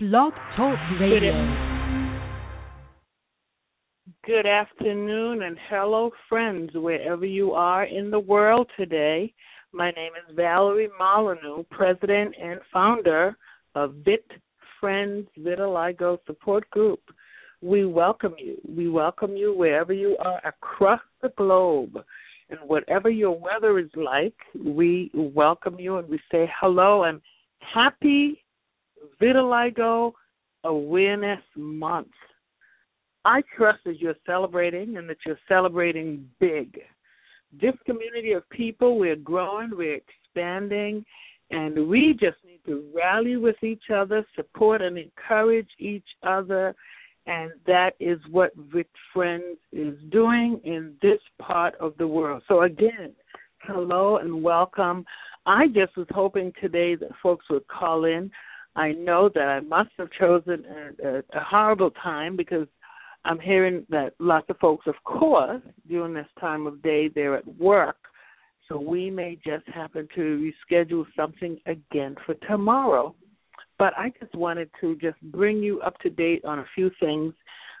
Blog Talk Radio. Good afternoon and hello, friends, wherever you are in the world today. My name is Valerie Molyneux, President and founder of VIT Friends Vitiligo Support Group. We welcome you. We welcome you wherever you are across the globe. And whatever your weather is like, we welcome you and we say hello and happy Vitiligo Awareness Month. I trust that you're celebrating and that you're celebrating big. This community of people, we're growing, we're expanding, and we just need to rally with each other, support and encourage each other, and that is what Vit Friends is doing in this part of the world. So again, hello and welcome. I just was hoping today that folks would call in. I know that I must have chosen a, a, a horrible time because I'm hearing that lots of folks, of course, during this time of day, they're at work. So we may just happen to reschedule something again for tomorrow. But I just wanted to just bring you up to date on a few things,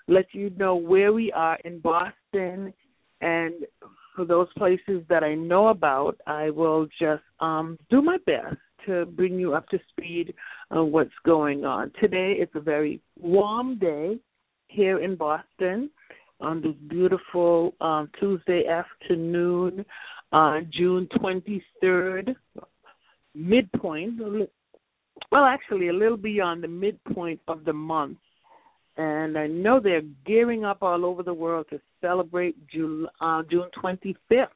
let you know where we are in Boston, and for those places that I know about, I will just um, do my best to bring you up to speed on what's going on. Today it's a very warm day here in Boston on this beautiful um, Tuesday afternoon, uh, June 23rd, midpoint. Well, actually, a little beyond the midpoint of the month. And I know they're gearing up all over the world to celebrate June, uh, June 25th,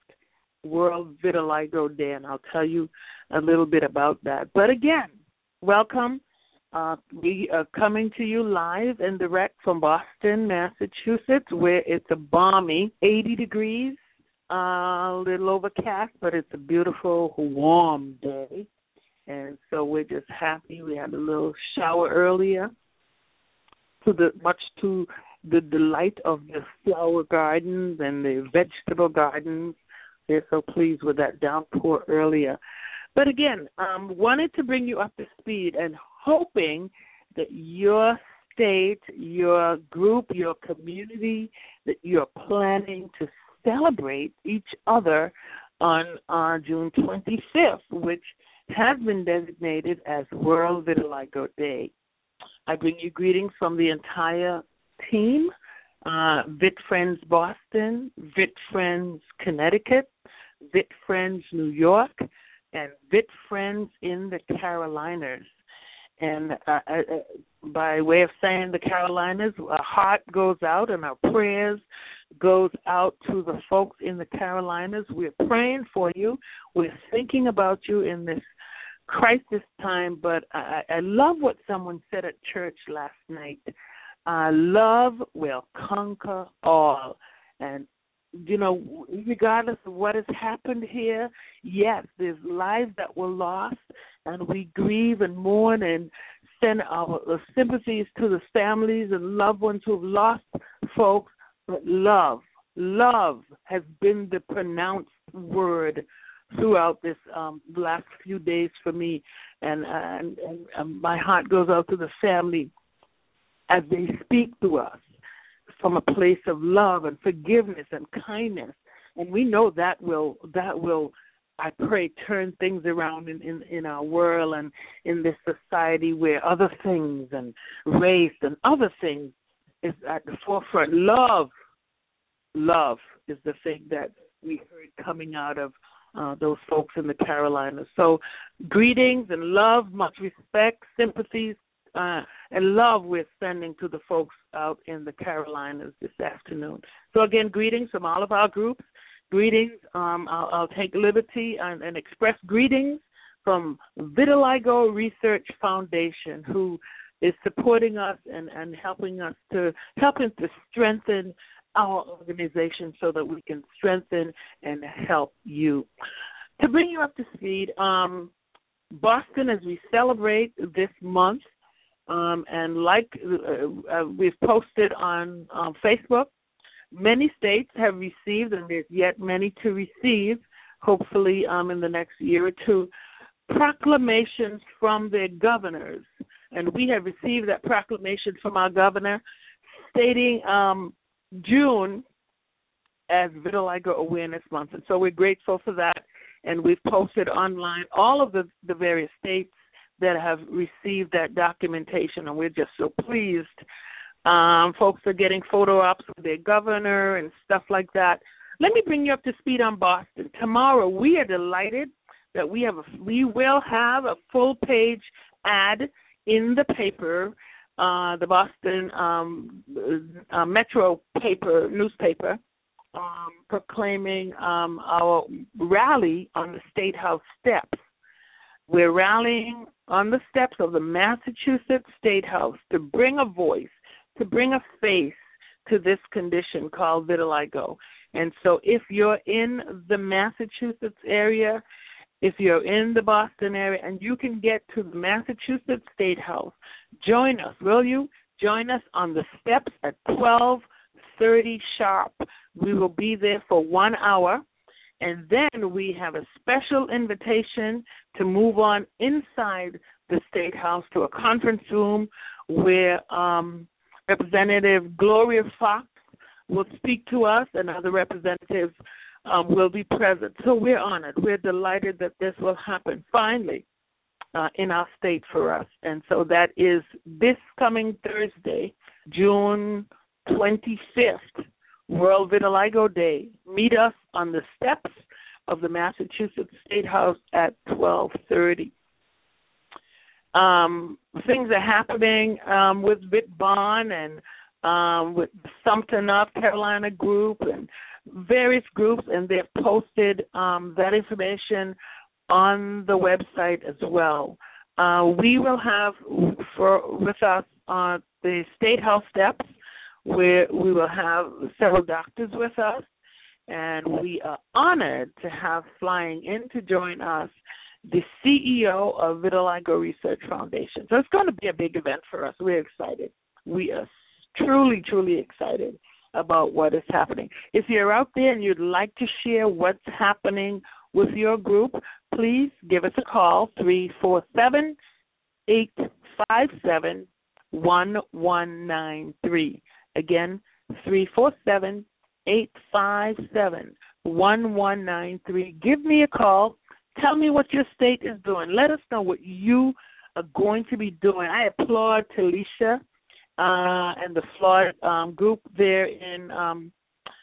World Vitiligo Day, and I'll tell you a little bit about that. But again, welcome. Uh, we are coming to you live and direct from Boston, Massachusetts, where it's a balmy 80 degrees, uh, a little overcast, but it's a beautiful, warm day. And so we're just happy. We had a little shower earlier, to the much to the delight of the flower gardens and the vegetable gardens. They're so pleased with that downpour earlier. But again, um, wanted to bring you up to speed and hoping that your state, your group, your community, that you're planning to celebrate each other on uh, June 25th, which has been designated as World Vitiligo Day. I bring you greetings from the entire team uh, Vit Friends Boston, Vit Friends Connecticut, Vit Friends New York, and Vit Friends in the Carolinas. And uh, uh, uh, by way of saying the Carolinas, our heart goes out and our prayers goes out to the folks in the Carolinas. We're praying for you. We're thinking about you in this crisis time. But I, I love what someone said at church last night. Uh, love will conquer all. And you know, regardless of what has happened here, yes, there's lives that were lost, and we grieve and mourn and send our sympathies to the families and loved ones who've lost folks. But love, love has been the pronounced word throughout this um last few days for me, and and, and my heart goes out to the family as they speak to us from a place of love and forgiveness and kindness and we know that will that will I pray turn things around in, in, in our world and in this society where other things and race and other things is at the forefront. Love, love is the thing that we heard coming out of uh, those folks in the Carolinas. So, greetings and love, much respect, sympathies, uh, and love we're sending to the folks out in the Carolinas this afternoon. So again, greetings from all of our groups. Greetings. Um, I'll, I'll, take liberty and, and, express greetings from Vitiligo Research Foundation, who is supporting us and, and helping us to helping to strengthen our organization so that we can strengthen and help you. To bring you up to speed, um, Boston, as we celebrate this month, um, and like uh, uh, we've posted on Facebook, many states have received, and there's yet many to receive, hopefully um, in the next year or two, proclamations from their governors and we have received that proclamation from our governor stating um, June as Vitiligo Awareness Month. And so we're grateful for that. And we've posted online all of the, the various states that have received that documentation, and we're just so pleased. Um, folks are getting photo ops with their governor and stuff like that. Let me bring you up to speed on Boston. Tomorrow, we are delighted that we have a, we will have a full page ad in the paper, uh, the Boston um, uh, Metro paper newspaper, um, proclaiming um, our rally on the State House steps. We're rallying on the steps of the Massachusetts State House to bring a voice, to bring a face to this condition called vitiligo. And so if you're in the Massachusetts area, if you're in the Boston area and you can get to the Massachusetts State House, join us, will you? Join us on the steps at 12:30 sharp. We will be there for 1 hour and then we have a special invitation to move on inside the State House to a conference room where um, Representative Gloria Fox will speak to us and other representatives um, will be present. So we're honored. We're delighted that this will happen finally uh, in our state for us. And so that is this coming Thursday, June 25th, World Vitiligo Day. Meet us on the steps of the Massachusetts State House at 12:30. Um, things are happening um, with VitBon and um, with Something Up Carolina Group and various groups, and they've posted um, that information on the website as well. Uh, we will have for with us on uh, the State House steps, where we will have several doctors with us, and we are honored to have flying in to join us the CEO of Vitiligo Research Foundation. So it's going to be a big event for us. We're excited. We are truly, truly excited about what is happening. If you're out there and you'd like to share what's happening with your group, please give us a call, 347 857 1193. Again, 347 857 1193. Give me a call. Tell me what your state is doing. Let us know what you are going to be doing. I applaud Talisha uh, and the Floyd um, group there in um,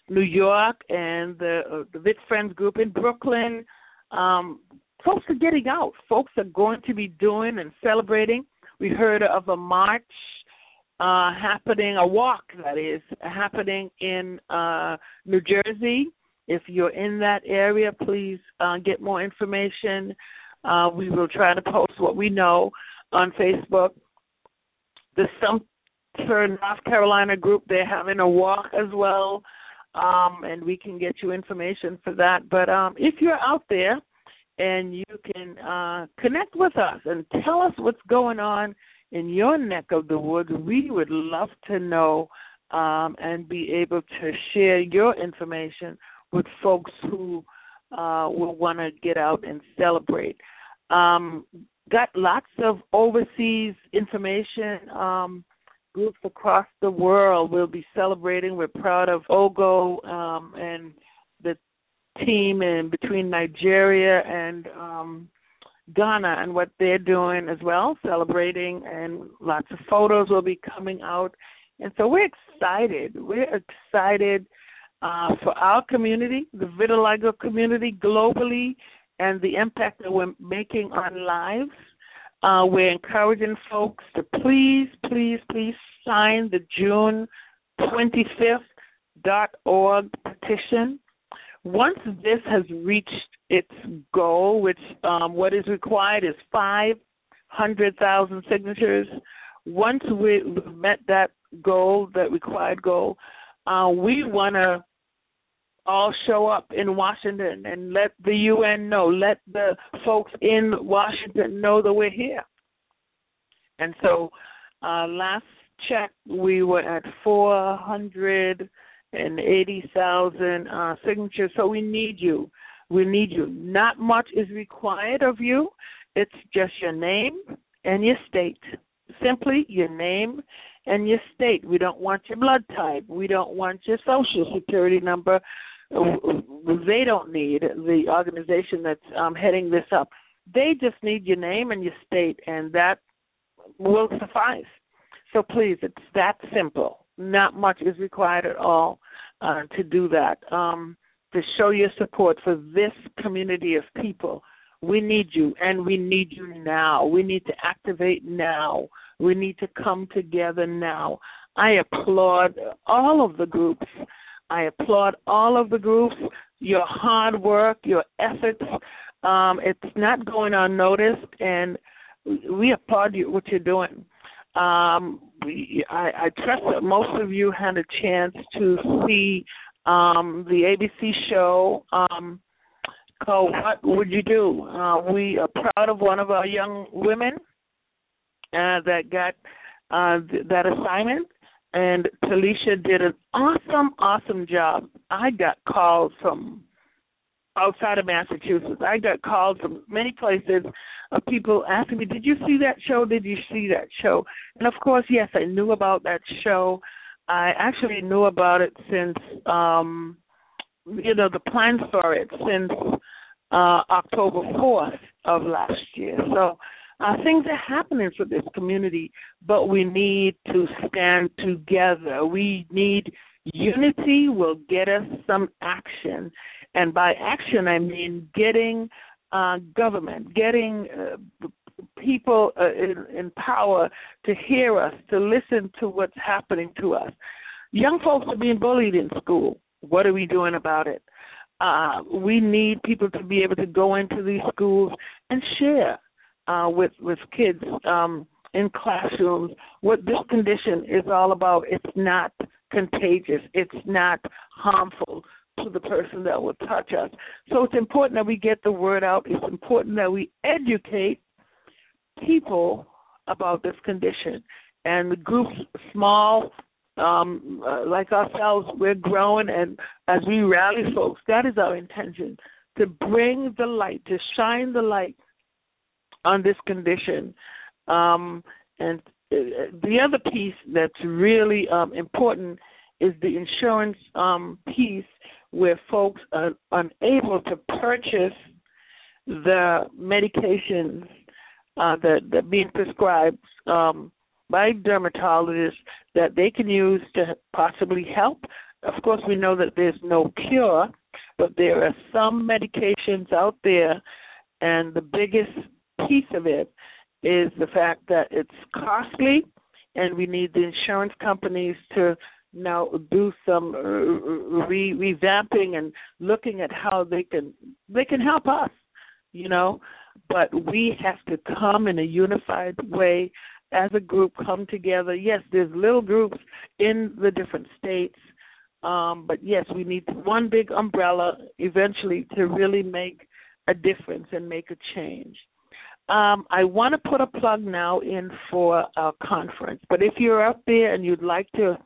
New York and the uh, the Vit Friends group in Brooklyn. Um, folks are getting out. Folks are going to be doing and celebrating. We heard of a march uh, happening, a walk that is happening in uh, New Jersey. If you're in that area, please uh, get more information. Uh, we will try to post what we know on Facebook. The Sumter, North Carolina group, they're having a walk as well, um, and we can get you information for that. But um, if you're out there and you can uh, connect with us and tell us what's going on in your neck of the woods, we would love to know um, and be able to share your information with folks who uh, will want to get out and celebrate. Um, got lots of overseas information. Um, groups across the world will be celebrating. We're proud of Ogo um, and the team in between Nigeria and um, Ghana and what they're doing as well, celebrating, and lots of photos will be coming out. And so we're excited. We're excited uh, for our community, the vitiligo community globally, and the impact that we're making on lives. Uh, we're encouraging folks to please, please, please sign the June 25th dot org petition. Once this has reached its goal, which um, what is required is 500,000 signatures. Once we've met that goal, that required goal, uh, we want to all show up in Washington and let the UN know, let the folks in Washington know that we're here. And so, uh, last check, we were at 480,000 uh, signatures. So we need you. We need you. Not much is required of you. It's just your name and your state. simply your name and your state. We don't want your blood type. We don't want your social security number. They don't need the organization that's um, heading this up. They just need your name and your state, and that will suffice. So please, it's that simple. Not much is required at all uh, to do that. Um, to show your support for this community of people. We need you, and we need you now. We need to activate now. We need to come together now. I applaud all of the groups. I applaud all of the groups, your hard work, your efforts. Um, it's not going unnoticed, and we applaud you what you're doing. Um, I, I trust that most of you had a chance to see um, the ABC show um, called "What Would You Do." Uh, we are proud of one of our young women uh, that got uh, th- that assignment, and Talisha did an awesome, awesome job. I got calls from outside of Massachusetts. I got calls from many places of people asking me, "Did you see that show? Did you see that show?" And of course, yes, I knew about that show. I actually knew about it since um you know the plans for it since uh October 4th of last year. So uh, things are happening for this community, but we need to stand together. We need unity will get us some action. And by action, I mean getting uh, government, getting uh, people uh, in, in power to hear us, to listen to what's happening to us. Young folks are being bullied in school. What are we doing about it? Uh, we need people to be able to go into these schools and share uh, with with kids um, in classrooms what this condition is all about. It's not contagious. It's not harmful to the person that will touch us. So it's important that we get the word out. It's important that we educate people about this condition. And the groups, small, um, uh, like ourselves, we're growing, and as we rally folks, that is our intention to bring the light, to shine the light on this condition. Um, and uh, the other piece that's really um, important is the insurance um, piece, where folks are unable to purchase the medications uh, that that being prescribed um, by dermatologists that they can use to possibly help. Of course, we know that there's no cure, but there are some medications out there, and the biggest piece of it is the fact that it's costly, and we need the insurance companies to now do some re- revamping and looking at how they can they can help us you know but we have to come in a unified way as a group come together. Yes there's little groups in the different states um but yes we need one big umbrella eventually to really make a difference and make a change. Um, I want to put a plug now in for our conference, but if you're up there and you'd like to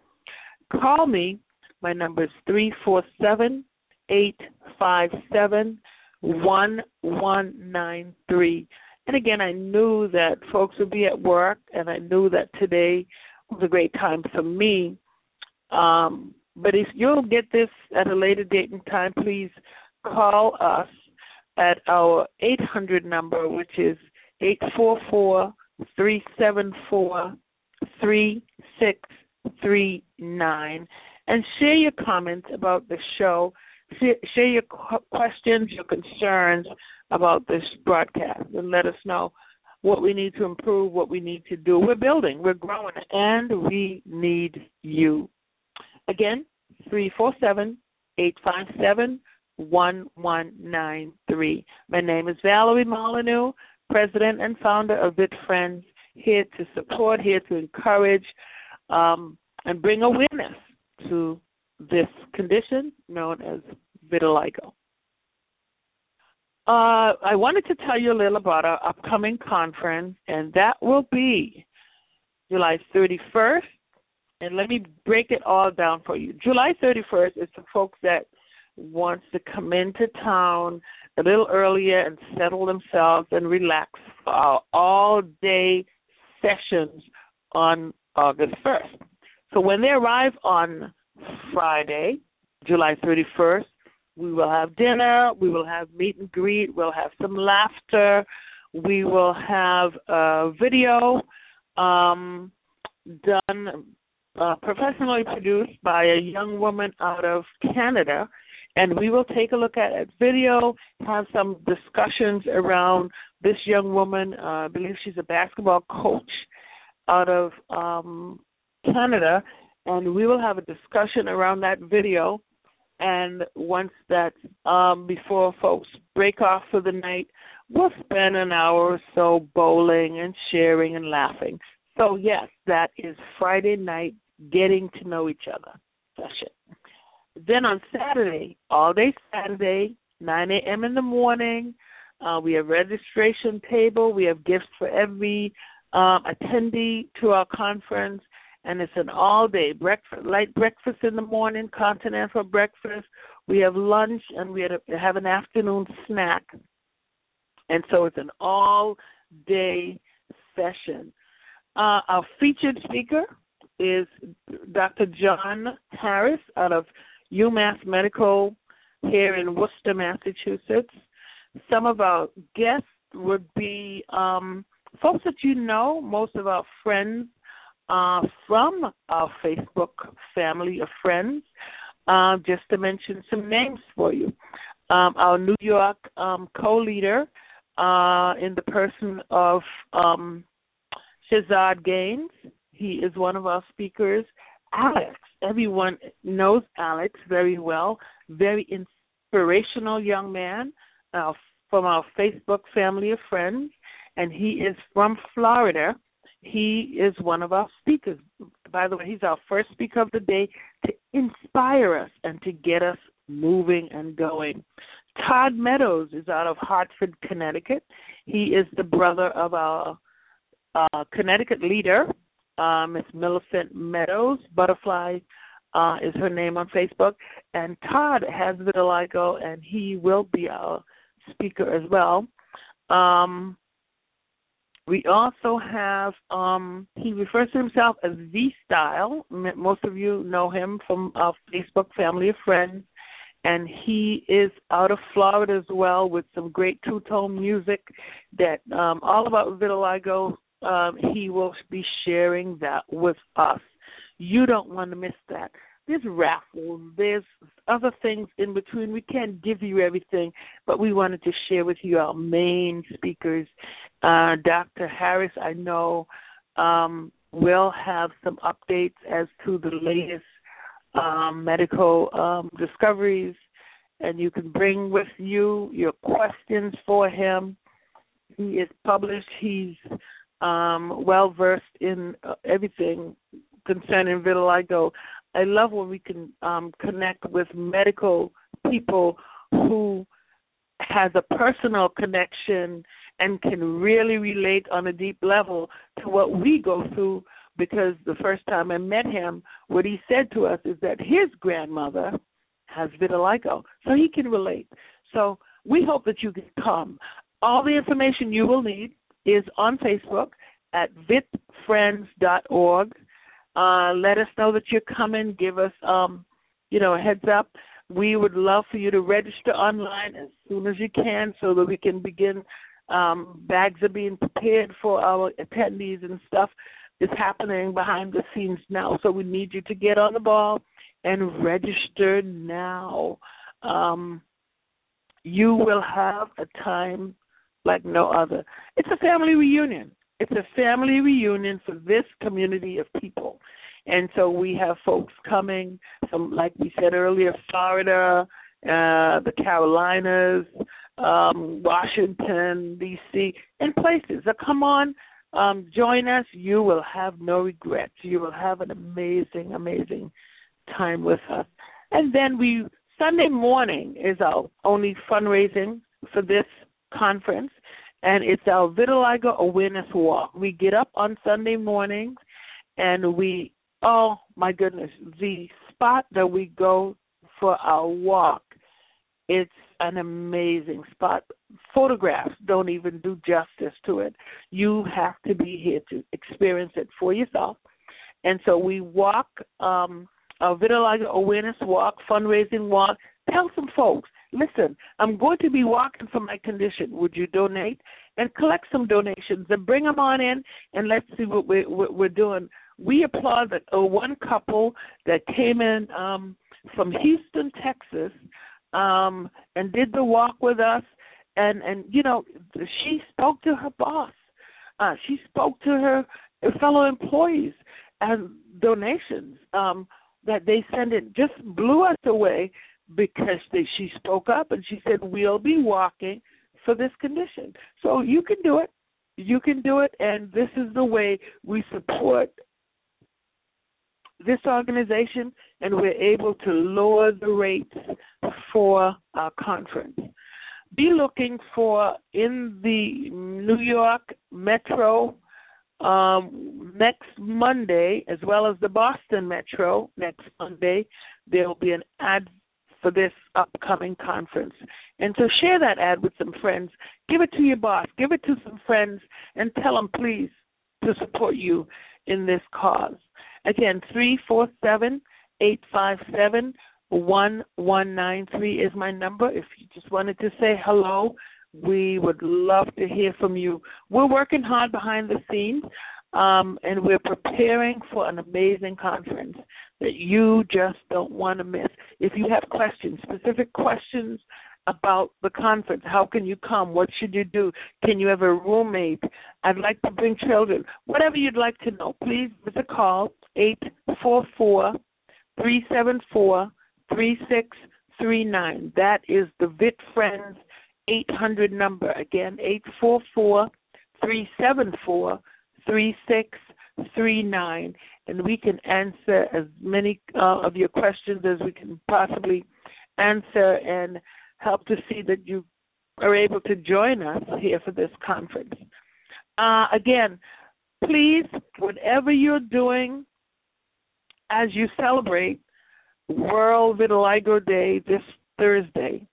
call me, my number is three four seven eight five seven 1193. And again, I knew that folks would be at work, and I knew that today was a great time for me. Um, but if you'll get this at a later date and time, please call us at our 800 number, which is 844 374 3639, and share your comments about the show share your questions, your concerns about this broadcast, and let us know what we need to improve, what we need to do. We're building, we're growing, and we need you. Again, 347 857 1193. My name is Valerie Molyneux, President and founder of VIT Friends, here to support, here to encourage, um, and bring awareness to this condition known as vitiligo. Uh, I wanted to tell you a little about our upcoming conference, and that will be July 31st. And let me break it all down for you. July 31st is for folks that wants to come into town a little earlier and settle themselves and relax for our all-day sessions on August 1st. So when they arrive on Friday, July 31st, we will have dinner, we will have meet and greet, we'll have some laughter, we will have a video um, done uh, professionally produced by a young woman out of Canada and we will take a look at it video, have some discussions around this young woman. Uh, I believe she's a basketball coach out of um, Canada, and we will have a discussion around that video. And once that's um, before folks break off for the night, we'll spend an hour or so bowling and sharing and laughing. So yes, that is Friday night getting to know each other session. Then on Saturday, all day Saturday, 9 a.m. in the morning, uh, we have registration table. We have gifts for every um, attendee to our conference, and it's an all-day breakfast, light breakfast in the morning, continental breakfast. We have lunch, and we have an afternoon snack, and so it's an all-day session. Uh, our featured speaker is Dr. John Harris out of UMass Medical here in Worcester, Massachusetts. Some of our guests would be um, folks that you know, most of our friends uh, from our Facebook family of friends. Uh, just to mention some names for you. Um, our New York um, co-leader uh, in the person of um, Shazad Gaines. He is one of our speakers. Alex everyone knows Alex very well. Very inspirational young man uh, from our Facebook family of friends, and he is from Florida. He is one of our speakers. By the way, he's our first speaker of the day to inspire us and to get us moving and going. Todd Meadows is out of Hartford, Connecticut. He is the brother of our uh, Connecticut leader, uh, Miss Millicent Meadows. Butterfly uh, is her name on Facebook. And Todd has vitiligo, and he will be our speaker as well. Um, we also have, um, he refers to himself as V Style. Most of you know him from our Facebook family of friends. And he is out of Florida as well with some great two tone music that um, all about vitiligo um, he will be sharing that with us. You don't want to miss that. There's raffles, there's other things in between. We can't give you everything, but we wanted to share with you our main speakers. Uh, Dr. Harris, I know, um, will have some updates as to the latest um, medical um, discoveries, and you can bring with you your questions for him. He is published. He's um, well versed in uh, everything concerning vitiligo. I love when we can um, connect with medical people who has a personal connection and can really relate on a deep level to what we go through because the first time I met him, what he said to us is that his grandmother has vitiligo, so he can relate. So we hope that you can come. All the information you will need is on Facebook at vitfriends.org. Uh, let us know that you're coming. Give us, um, you know, a heads up. We would love for you to register online as soon as you can, so that we can begin. Um, bags are being prepared for our attendees and stuff is happening behind the scenes now. So we need you to get on the ball and register now. Um, you will have a time like no other. It's a family reunion. It's a family reunion for this community of people. And so we have folks coming from, like we said earlier, Florida, uh, the Carolinas, um, Washington, D.C., and places. So come on, um, join us. You will have no regrets. You will have an amazing, amazing time with us. And then we Sunday morning is our only fundraising for this conference and it's our vitiligo awareness walk. We get up on Sunday mornings and we oh my goodness, the spot that we go for our walk It's an amazing spot. Photographs don't even do justice to it. You have to be here to experience it for yourself. And so we walk um, a vitiligo awareness walk, fundraising walk. Tell some folks, listen, I'm going to be walking for my condition. Would you donate? And collect some donations and bring them on in, and let's see what we're, what we're doing. We applaud that uh, one couple that came in um, from Houston, Texas, um, and did the walk with us. And and you know, she spoke to her boss. Uh, she spoke to her fellow employees and donations. Um, that they sent it just blew us away because they, she spoke up and she said we'll be walking for this condition. So you can do it. You can do it, and this is the way we support this organization, and we're able to lower the rates for our conference. Be looking for in the New York Metro um, next Monday, as well as the Boston Metro next Monday, there will be an ad for this upcoming conference. And so share that ad with some friends. Give it to your boss. Give it to some friends and tell them, please, to support you in this cause. Again, 347 857 1193 is my number. If you just wanted to say hello, we would love to hear from you. We're working hard behind the scenes, um, and we're preparing for an amazing conference that you just don't want to miss. If you have questions, specific questions about the conference, how can you come? What should you do? Can you have a roommate? I'd like to bring children. Whatever you'd like to know, please give us a call, eight four four three seven four three six three nine. That is the VIT Friends 800 number. Again, 844 374 3639. And we can answer as many uh, of your questions as we can possibly answer and help to see that you are able to join us here for this conference. Uh, again, please, whatever you're doing as you celebrate World Vitiligo Day this Thursday,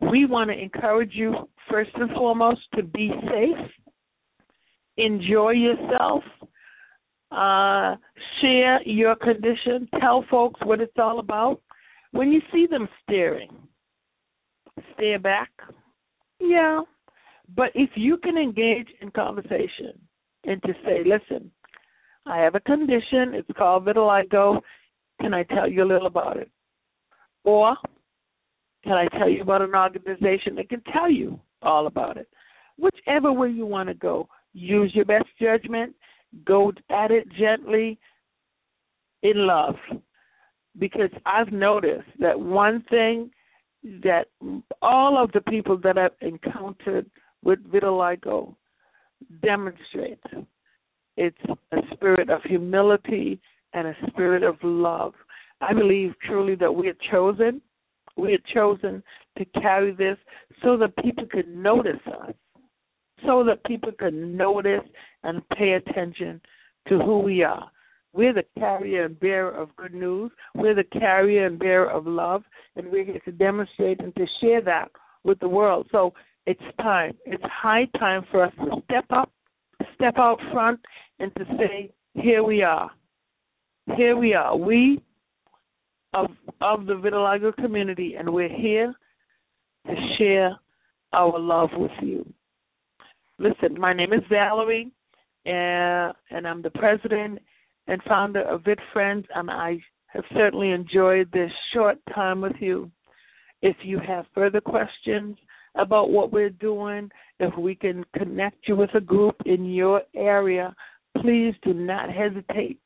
we want to encourage you, first and foremost, to be safe, enjoy yourself, uh, share your condition, tell folks what it's all about. When you see them staring, stare back. Yeah. But if you can engage in conversation and to say, listen, I have a condition, it's called vitiligo, can I tell you a little about it? Or can I tell you about an organization that can tell you all about it? Whichever way you want to go, use your best judgment, go at it gently in love. Because I've noticed that one thing that all of the people that I've encountered with vitiligo demonstrate it's a spirit of humility and a spirit of love. I believe truly that we are chosen we are chosen to carry this so that people could notice us, so that people could notice and pay attention to who we are. We're the carrier and bearer of good news. We're the carrier and bearer of love, and we're here to demonstrate and to share that with the world. So it's time. It's high time for us to step up, step out front, and to say, here we are. Here we are. We of of the vitiligo community, and we're here to share our love with you. Listen, my name is Valerie, and, and I'm the president and founder of Vit Friends, and I have certainly enjoyed this short time with you. If you have further questions about what we're doing, if we can connect you with a group in your area, please do not hesitate.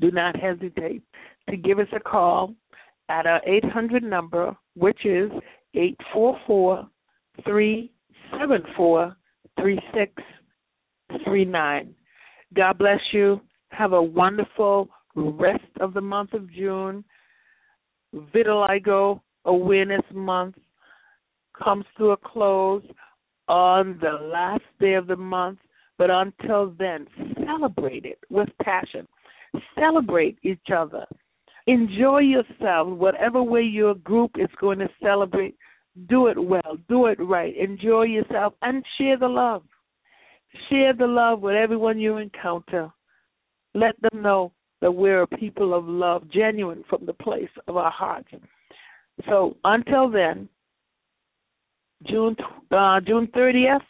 Do not hesitate to give us a call at our 800 number, which is 844 374 3639. God bless you. Have a wonderful rest of the month of June. Vitiligo Awareness Month comes to a close on the last day of the month, but until then, celebrate it with passion. Celebrate each other Enjoy yourself, whatever way your group is going to celebrate. Do it well, do it right. Enjoy yourself and share the love. Share the love with everyone you encounter. Let them know that we're a people of love, genuine from the place of our hearts. So until then, June uh, June 30th,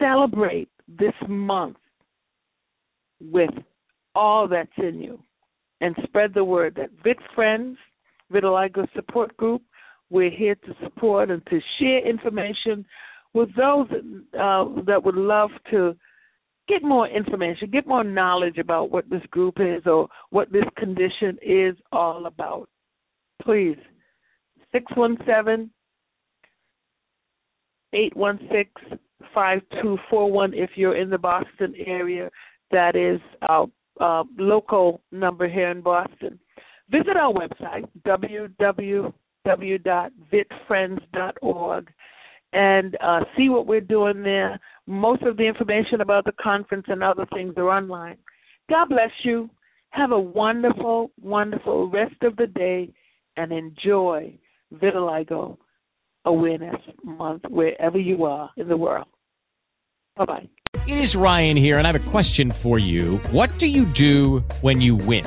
celebrate this month with all that's in you and spread the word that Vit Friends, Vitiligo Support Group, we're here to support and to share information with those uh, that would love to get more information, get more knowledge about what this group is or what this condition is all about. Please, 617 816 5241 if you're in the Boston area. That is our uh, local number here in Boston. Visit our website, www.vitfriends.org, and uh, see what we're doing there. Most of the information about the conference and other things are online. God bless you. Have a wonderful, wonderful rest of the day and enjoy Vitiligo Awareness Month wherever you are in the world. Bye bye. It is Ryan here, and I have a question for you. What do you do when you win?